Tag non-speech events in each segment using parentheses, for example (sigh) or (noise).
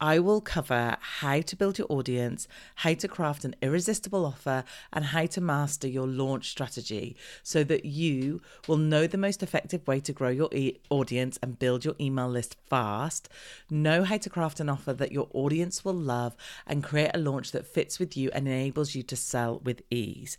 I will cover how to build your audience, how to craft an irresistible offer, and how to master your launch strategy so that you will know the most effective way to grow your e- audience and build your email list fast, know how to craft an offer that your audience will love, and create a launch that fits with you and enables you to sell with ease.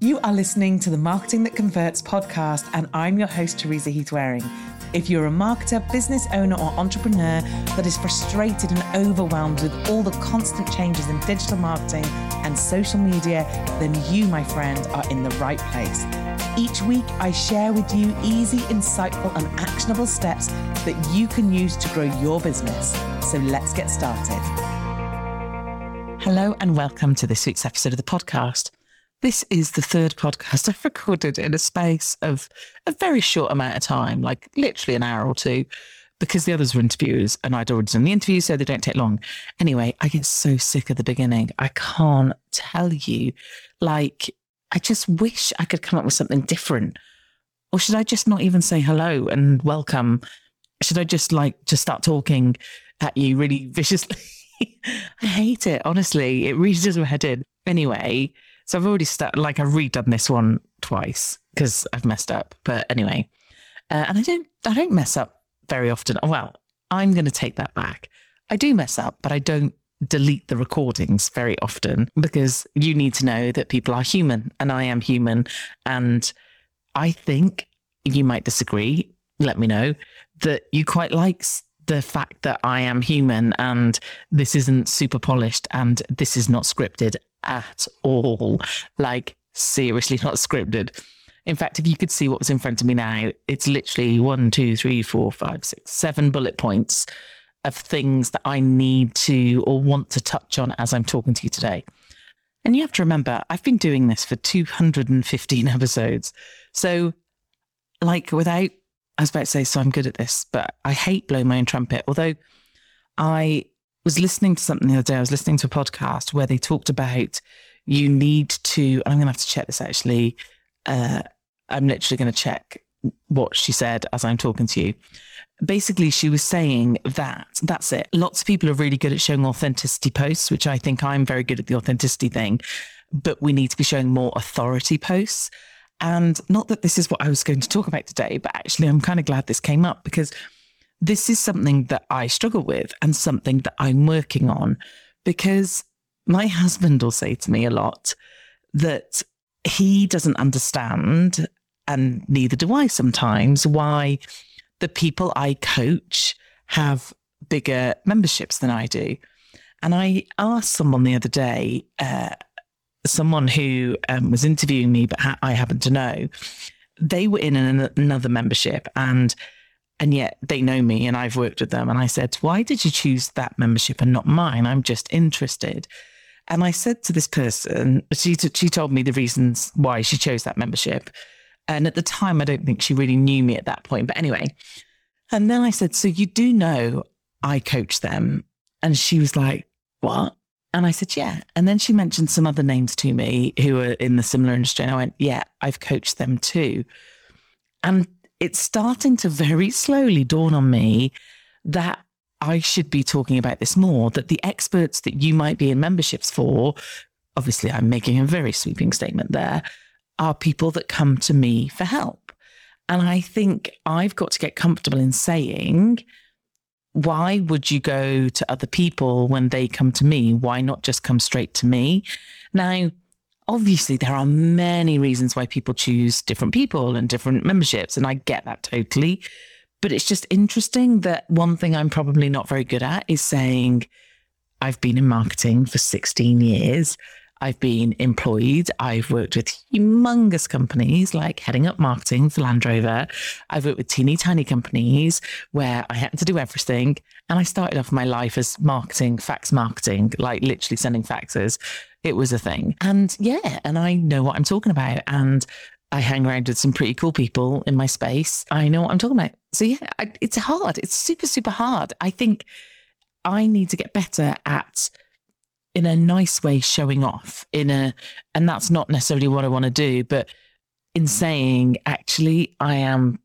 You are listening to the Marketing That Converts podcast, and I'm your host, Teresa Heath Wareing. If you're a marketer, business owner, or entrepreneur that is frustrated and overwhelmed with all the constant changes in digital marketing and social media, then you, my friend, are in the right place. Each week, I share with you easy, insightful, and actionable steps that you can use to grow your business. So let's get started. Hello, and welcome to this week's episode of the podcast. This is the third podcast I've recorded in a space of a very short amount of time, like literally an hour or two, because the others were interviews and I'd already done the interviews, so they don't take long. Anyway, I get so sick at the beginning. I can't tell you. Like, I just wish I could come up with something different. Or should I just not even say hello and welcome? Should I just like just start talking at you really (laughs) viciously? I hate it, honestly. It really does my head in. Anyway, so I've already started, like, I've redone this one twice because I've messed up. But anyway, uh, and I don't, I don't mess up very often. Well, I'm going to take that back. I do mess up, but I don't delete the recordings very often because you need to know that people are human and I am human. And I think you might disagree. Let me know that you quite like the fact that I am human and this isn't super polished and this is not scripted at all. Like, seriously, not scripted. In fact, if you could see what was in front of me now, it's literally one, two, three, four, five, six, seven bullet points of things that I need to or want to touch on as I'm talking to you today. And you have to remember, I've been doing this for 215 (laughs) episodes. So, like, without, I was about to say, so I'm good at this, but I hate blowing my own trumpet. Although I was listening to something the other day. I was listening to a podcast where they talked about you need to. I'm going to have to check this actually. Uh, I'm literally going to check what she said as I'm talking to you. Basically, she was saying that that's it. Lots of people are really good at showing authenticity posts, which I think I'm very good at the authenticity thing, but we need to be showing more authority posts. And not that this is what I was going to talk about today, but actually, I'm kind of glad this came up because this is something that I struggle with and something that I'm working on because my husband will say to me a lot that he doesn't understand, and neither do I sometimes, why the people I coach have bigger memberships than I do. And I asked someone the other day, uh, someone who um, was interviewing me, but ha- I happen to know, they were in an- another membership and and yet they know me and I've worked with them. And I said, Why did you choose that membership and not mine? I'm just interested. And I said to this person, she, she told me the reasons why she chose that membership. And at the time, I don't think she really knew me at that point. But anyway, and then I said, So you do know I coach them? And she was like, What? And I said, yeah. And then she mentioned some other names to me who are in the similar industry. And I went, yeah, I've coached them too. And it's starting to very slowly dawn on me that I should be talking about this more, that the experts that you might be in memberships for, obviously, I'm making a very sweeping statement there, are people that come to me for help. And I think I've got to get comfortable in saying, why would you go to other people when they come to me? Why not just come straight to me? Now, obviously, there are many reasons why people choose different people and different memberships, and I get that totally. But it's just interesting that one thing I'm probably not very good at is saying, I've been in marketing for 16 years. I've been employed. I've worked with humongous companies like heading up marketing for Land Rover. I've worked with teeny tiny companies where I had to do everything. And I started off my life as marketing, fax marketing, like literally sending faxes. It was a thing. And yeah, and I know what I'm talking about. And I hang around with some pretty cool people in my space. I know what I'm talking about. So yeah, it's hard. It's super, super hard. I think I need to get better at in a nice way showing off in a and that's not necessarily what I want to do but in saying actually I am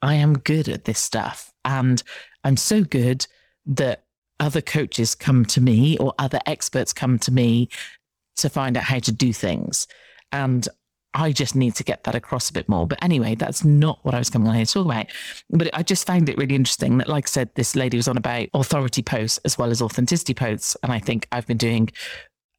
I am good at this stuff and I'm so good that other coaches come to me or other experts come to me to find out how to do things and I just need to get that across a bit more. But anyway, that's not what I was coming on here to talk about. But I just found it really interesting that, like I said, this lady was on about authority posts as well as authenticity posts. And I think I've been doing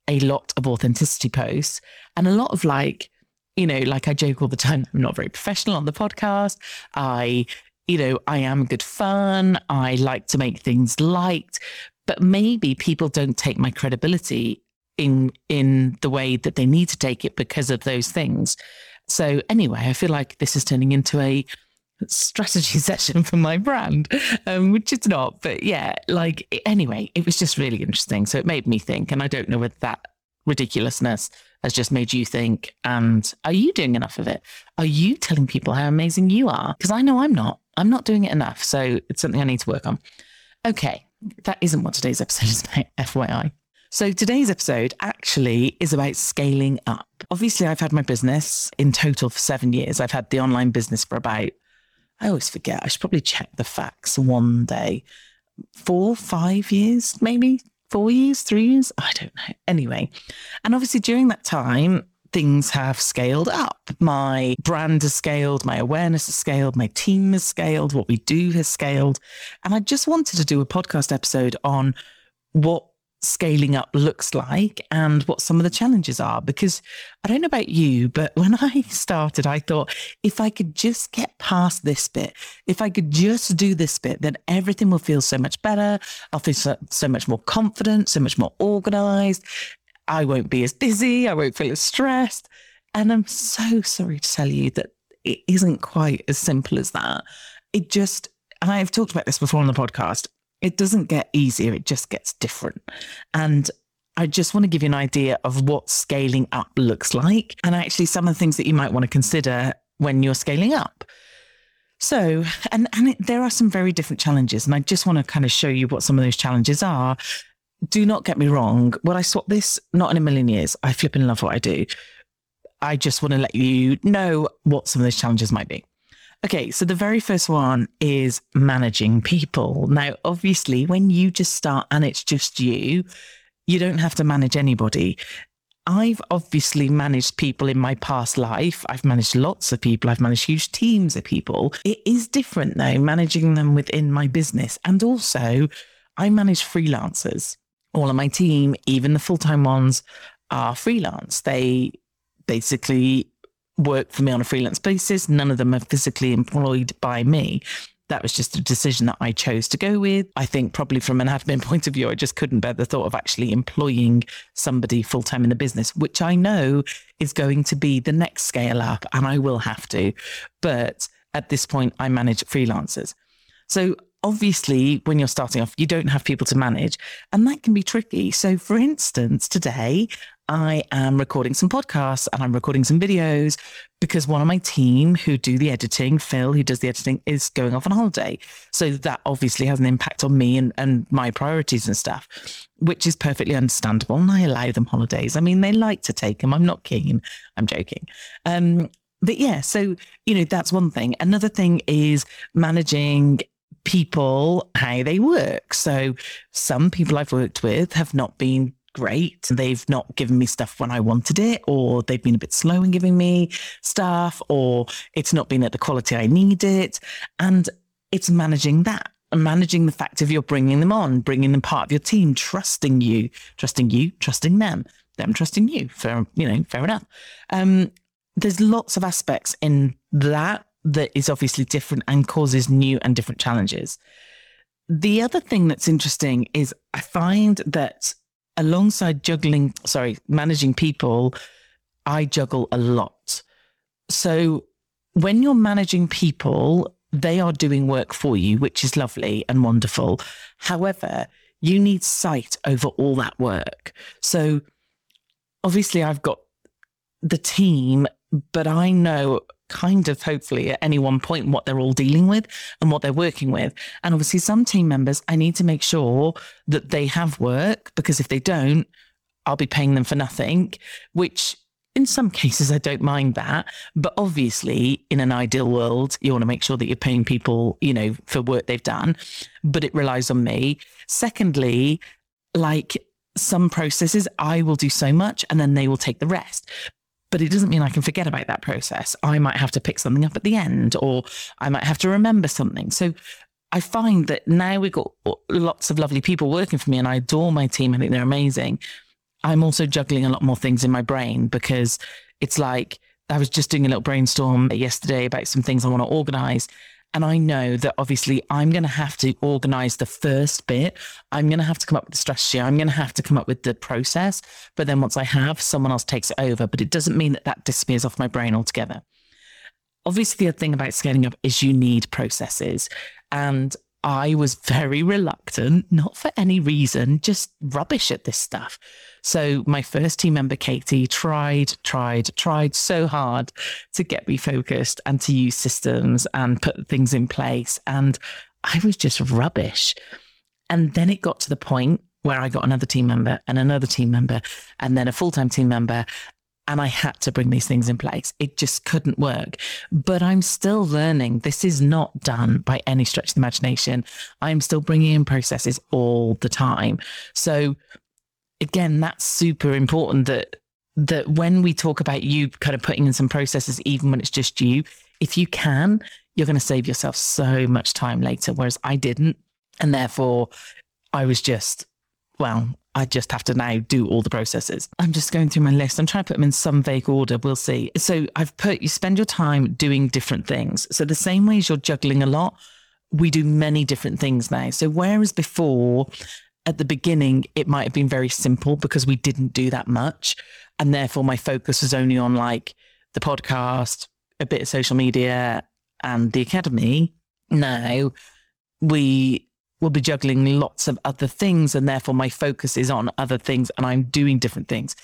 a lot of authenticity posts and a lot of like, you know, like I joke all the time, I'm not very professional on the podcast. I, you know, I am good fun. I like to make things liked, but maybe people don't take my credibility in in the way that they need to take it because of those things. So anyway, I feel like this is turning into a strategy (laughs) session for my brand, um, which it's not. But yeah, like anyway, it was just really interesting. So it made me think, and I don't know whether that ridiculousness has just made you think. And are you doing enough of it? Are you telling people how amazing you are? Because I know I'm not. I'm not doing it enough. So it's something I need to work on. Okay, that isn't what today's episode is (laughs) about, FYI. So today's episode actually is about scaling up. Obviously, I've had my business in total for seven years. I've had the online business for about, I always forget, I should probably check the facts one day. Four, five years, maybe four years, three years. I don't know. Anyway. And obviously, during that time, things have scaled up. My brand has scaled, my awareness has scaled, my team has scaled, what we do has scaled. And I just wanted to do a podcast episode on what scaling up looks like and what some of the challenges are. Because I don't know about you, but (laughs) when I started, I thought if I could just get past this bit, if I could just do this bit, then everything will feel so much better. I'll feel so, so much more confident, so much more organized. I won't be as busy. I won't feel as stressed. And I'm so sorry to tell you that it isn't quite as simple as that. It just, and I've talked about this before on the podcast, it doesn't get easier, it just gets different. And I just want to give you an idea of what scaling up looks like and actually some of the things that you might want to consider when you're scaling up. So, and, and it, there are some very different challenges. And I just want to kind of show you what some of those challenges are. Do not get me wrong. When I swap this, not in a million years, I flip and love what I do. I just want to let you know what some of those challenges might be. Okay, so the very first one is managing people. Now, obviously, when you just start and it's just you, you don't have to manage anybody. I've obviously managed people in my past life. I've managed lots of people. I've managed huge teams of people. It is different though, managing them within my business. And also, I manage freelancers. All of my team, even the full time ones, are freelance. They basically work for me on a freelance basis. None of them are physically employed by me. That was just a decision that I chose to go with. I think probably from an admin (laughs) point of view, I just couldn't bear the thought of actually employing somebody full time in the business, which I know is going to be the next scale up and I will have to. But at this point, I manage freelancers. So obviously, when you're starting off, you don't have people to manage, and that can be tricky. So, for instance, today I am recording some podcasts and I'm recording some videos because one of my team who do the editing, Phil, who does the editing, is going off on holiday. So that obviously has an impact on me and, and my priorities and stuff, which is perfectly understandable. And I allow them holidays. I mean, they like to take them. I'm not keen. I'm joking. Um, but yeah, so, you know, that's one thing. Another thing is managing people, how they work. So some people I've worked with have not been great. They've not given me stuff when I wanted it, or they've been a bit slow in giving me stuff, or it's not been at the quality I need it. And it's managing that and managing the fact of you're bringing them on, bringing them part of your team, trusting you, trusting you, trusting them, them trusting you. Fair, you know, fair enough. Um, there's lots of aspects in that that is obviously different and causes new and different challenges. The other thing that's interesting is I find that alongside juggling, sorry, managing people, I juggle a lot. So when you're managing people, they are doing work for you, which is lovely and wonderful. However, you need sight over all that work. So obviously, I've got the team, but I know kind of hopefully at any one point what they're all dealing with and what they're working with. And obviously, some team members, I need to make sure that they have work because if they don't, I'll be paying them for nothing, which in some cases, I don't mind that. But obviously, in an ideal world, you want to make sure that you're paying people, you know, for work they've done, but it relies on me. Secondly, like some processes, I will do so much and then they will take the rest but it doesn't mean I can forget about that process. I might have to pick something up at the end or I might have to remember something. So I find that now we've got lots of lovely people working for me and I adore my team. I think they're amazing. I'm also juggling a lot more things in my brain because it's like I was just doing a little brainstorm yesterday about some things I want to organize. And I know that obviously I'm going to have to organize the first bit. I'm going to have to come up with the strategy. I'm going to have to come up with the process. But then once I have, someone else takes it over. But it doesn't mean that that disappears off my brain altogether. Obviously, the other thing about scaling up is you need processes. And I was very reluctant, not for any reason, just rubbish at this stuff. So my first team member, Katie, tried, tried, tried so hard to get me focused and to use systems and put things in place. And I was just rubbish. And then it got to the point where I got another team member and another team member and then a full time team member and I had to bring these things in place. It just couldn't work. But I'm still learning. This is not done by any stretch of the imagination. I'm still bringing in processes all the time. So again, that's super important that that when we talk about you kind of putting in some processes, even when it's just you, if you can, you're going to save yourself so much time later. Whereas I didn't. And therefore, I was just, well, I just have to now do all the processes. I'm just going through my list. I'm trying to put them in some vague order. We'll see. So I've put you spend your time doing different things. So the same way as you're juggling a lot, we do many different things now. So whereas before, at the beginning, it might have been very simple because we didn't do that much. And therefore, my focus was only on like the podcast, a bit of social media, and the academy. Now we will be juggling lots of other things. And therefore, my focus is on other things and I'm doing different things.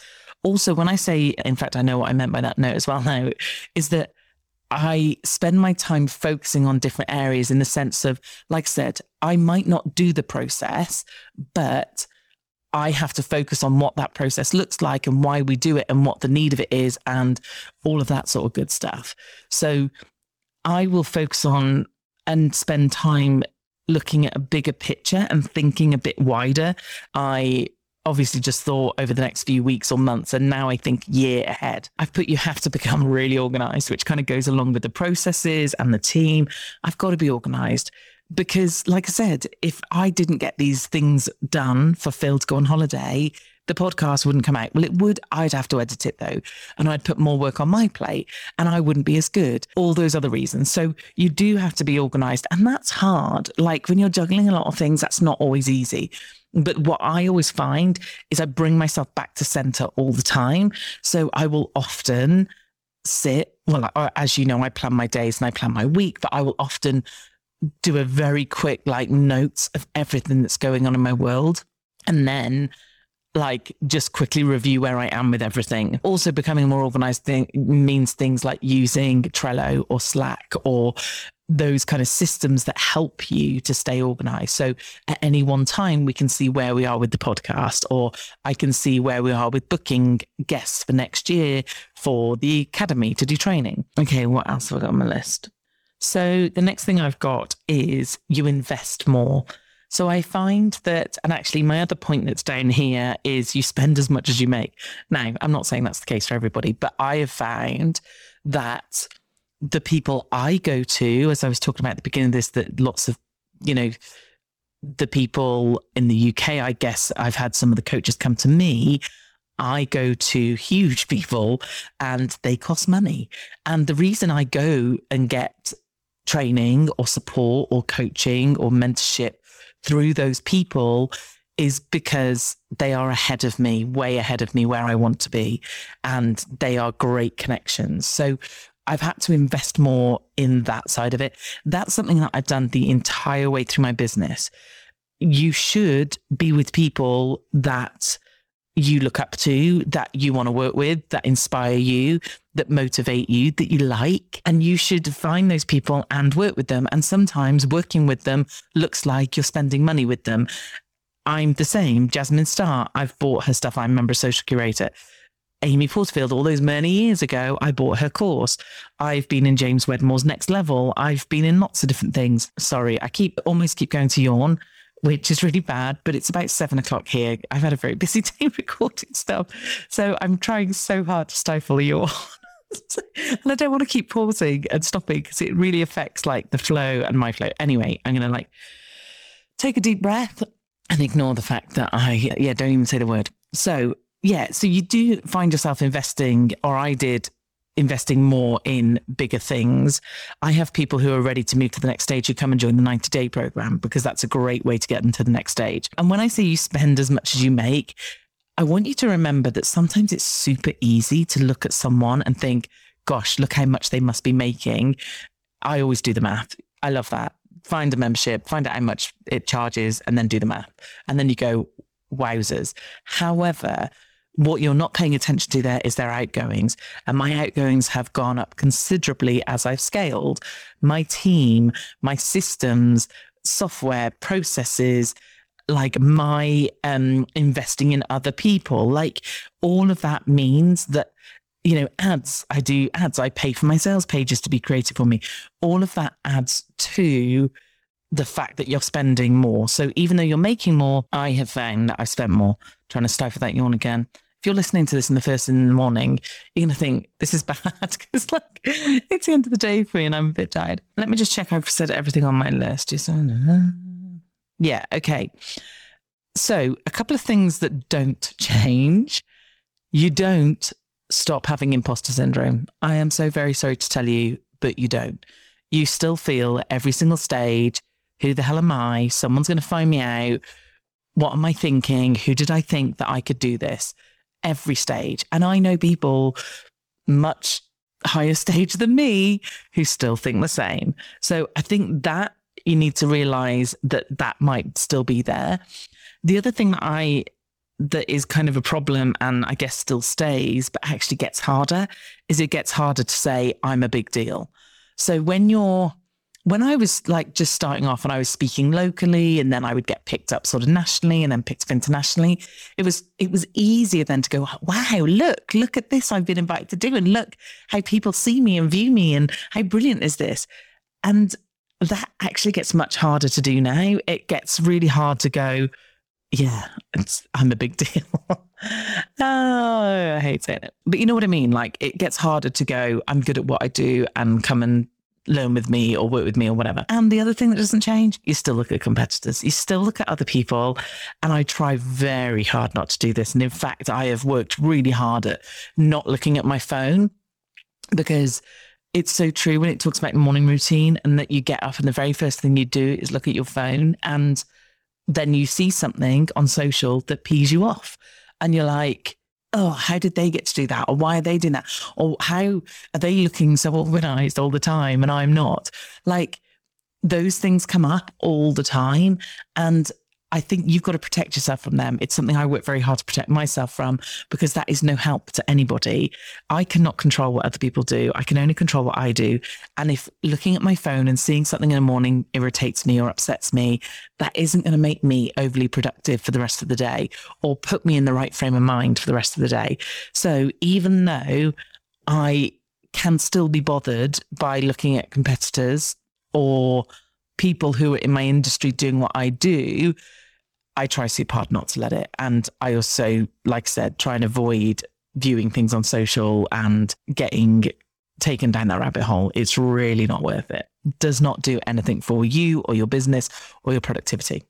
Also, when I say, in fact, I know what I meant by that note as well (laughs) now, is that I spend my time focusing on different areas in the sense of, like I said, I might not do the process, but I have to focus on what that process looks like and why we do it and what the need of it is and all of that sort of good stuff. So I will focus on and spend time looking at a bigger picture and thinking a bit wider. I obviously just thought over the next few weeks or months and now I think year ahead. I've put you have to become really organized, which kind of goes along with the processes and the team. I've got to be organized because like I said, if I didn't get these things done for Phil to go on holiday, the podcast wouldn't come out. Well, it would. I'd have to edit it though, and I'd put more work on my plate and I wouldn't be as good. All those other reasons. So you do have to be organized, and that's hard. Like when you're juggling a lot of things, that's not always easy. But what I always find is I bring myself back to center all the time. So I will often sit, well, as you know, I plan my days and I plan my week, but I will often do a very quick like notes of everything that's going on in my world. And then like just quickly review where I am with everything. Also, becoming more organized means things like using Trello or Slack or those kind of systems that help you to stay organized. So at any one time, we can see where we are with the podcast, or I can see where we are with booking guests for next year for the academy to do training. Okay, what else have I got on my list? So the next thing I've got is you invest more. So I find that, and actually, my other point that's down here is you spend as much as you make. Now, I'm not saying that's the case for everybody, but I have found that the people I go to, as I was talking about at the beginning of this, that lots of, you know, the people in the UK, I guess I've had some of the coaches come to me. I go to huge (laughs) people and they cost money. And the reason I go and get training or support or coaching or mentorship through those people is because they are ahead of me, way ahead of me where I want to be. And they are great connections. So I've had to invest more in that side of it. That's something that I've done the entire way through my business. You should be with people that you look up to, that you want to work with, that inspire you, that motivate you, that you like. And you should find those people and work with them. And sometimes working with them looks like you're spending money with them. I'm the same. Jasmine Star, I've bought her stuff. I'm a member of social curator. Amy Porterfield, all those many years ago, I bought her course. I've been in James Wedmore's next level. I've been in lots of different things. Sorry, I keep almost keep going to yawn, which is really bad, but it's about seven o'clock here. I've had a very (laughs) busy day recording stuff. So I'm trying so hard to stifle a yawn. (laughs) and I don't want to keep pausing and stopping because it really affects like the flow and my flow. Anyway, I'm gonna like take a deep breath and ignore the fact that I yeah, don't even say the word. So yeah, so you do find yourself investing, or I did investing more in bigger things. I have people who are ready to move to the next stage who come and join the 90 day program because that's a great way to get them to the next stage. And when I say you spend as much as you make, I want you to remember that sometimes it's super easy to look at someone and think, gosh, look how much they must be making. I always do the math. I love that. Find a membership, find out how much it charges, and then do the math. And then you go, wowzers. However, what you're not paying attention to there is their outgoings. And my outgoings have gone up considerably as I've scaled. My team, my systems, software, processes, like my um, investing in other people, like all of that means that you know, ads, I do ads, I pay for my sales pages to be created for me. All of that adds to the fact that you're spending more. So even though you're making more, I have found that I've spent more. trying to stifle that yawn again if you're listening to this in the first in the morning, you're going to think this is (laughs) bad because like it's the end of the day for me and I'm a bit tired. Let me just check I've said everything on my list. Yeah, okay. So a couple of things that don't (laughs) change. You don't stop having imposter syndrome. I am so very sorry to tell you, but you don't. You still feel every single stage, who the hell am I? Someone's going to find me out. What am I thinking? Who did I think that I could do this? every stage. And I know people much higher (laughs) stage than me who still think the same. So I think that you need to realize that that might still be there. The other thing that I that is kind of a problem and I guess still stays, but actually gets harder is it gets harder to say I'm a big deal. So when you're when I was like just starting off and I was speaking locally and then I would get picked up sort of nationally and then picked up internationally, it was it was easier then to go, wow, look, look at this I've been invited to do and look how people see me and view me and how brilliant is this. And that actually gets much harder to do now. It gets really hard to go, yeah, I'm a big deal. (laughs) oh, I hate saying it. But you know what I mean? Like it gets harder to go, I'm good at what I do and come and learn with me or work with me or whatever. And the other thing that doesn't change, you still look at competitors, you still look at other people. And I try very hard not to do this. And in fact, I have worked really hard at not looking at my phone because it's so true when it talks about morning routine and that you get up and the very first thing you do is look at your phone and then you see something on social that pees you off. And you're like, oh, how did they get to do that? Or why are they doing that? Or how are they looking so organized all the time and I'm not? Like those things come up all the time. And I think you've got to protect yourself from them. It's something I work very hard to protect myself from because that is no help to anybody. I cannot control what other people do. I can only control what I do. And if looking at my phone and seeing something in the morning irritates me or upsets me, that isn't going to make me overly productive for the rest of the day or put me in the right frame of mind for the rest of the day. So even though I can still be bothered by looking at competitors or people who are in my industry doing what I do, I try super hard not to let it. And I also, like I said, try and avoid viewing things on social and getting taken down that rabbit hole. It's really not worth it. Does not do anything for you or your business or your productivity.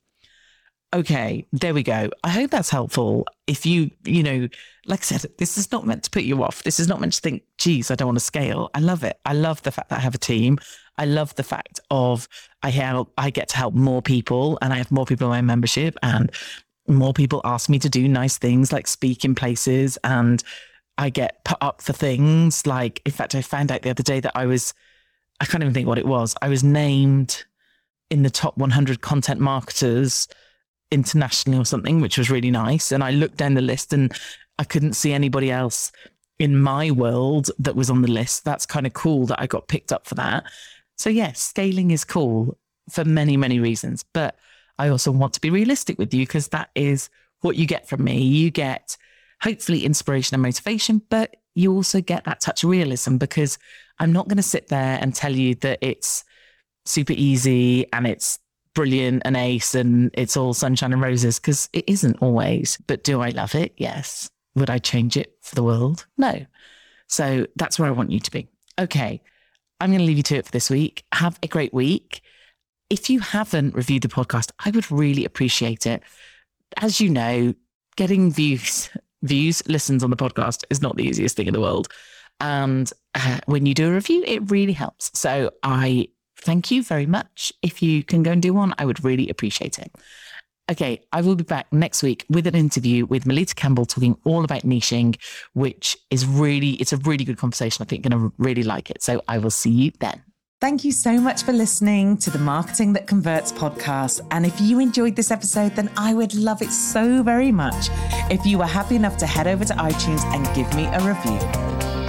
Okay, there we go. I hope that's helpful. If you, you know, like I said, this is not meant to put you off. This is not meant to think, geez, I don't want to scale. I love it. I love the fact that I have a team. I love the fact of I help, I get to help more people and I have more people in my membership and more people ask me to do nice things like speak in places and I get put up for things. Like, in fact, I found out the other day that I was, I can't even think what it was. I was named in the top 100 content marketers internationally or something, which was really nice. And I looked down the list and I couldn't see anybody else in my world that was on the list. That's kind of cool that I got picked up for that. So, yes, scaling is cool for many, many reasons. But I also want to be realistic with you because that is what you get from me. You get hopefully inspiration and motivation, but you also get that touch of realism because I'm not going to sit there and tell you that it's super easy and it's brilliant and ace and it's all sunshine and roses because it isn't always. But do I love it? Yes. Would I change it for the world? No. So that's where I want you to be. Okay. I'm going to leave you to it for this week. Have a great week. If you haven't reviewed the podcast, I would really appreciate it. As you know, getting views, views, listens on the podcast is not the easiest thing in the world. And uh, when you do a review, it really helps. So I thank you very much. If you can go and do one, I would really appreciate it. Okay, I will be back next week with an interview with Melitta Campbell talking all about niching, which is really, it's a really good conversation. I think you're going to really like it. So I will see you then. Thank you so much for listening to the Marketing That Converts podcast. And if you enjoyed this episode, then I would love it so very much if you were happy enough to head over to iTunes and give me a review.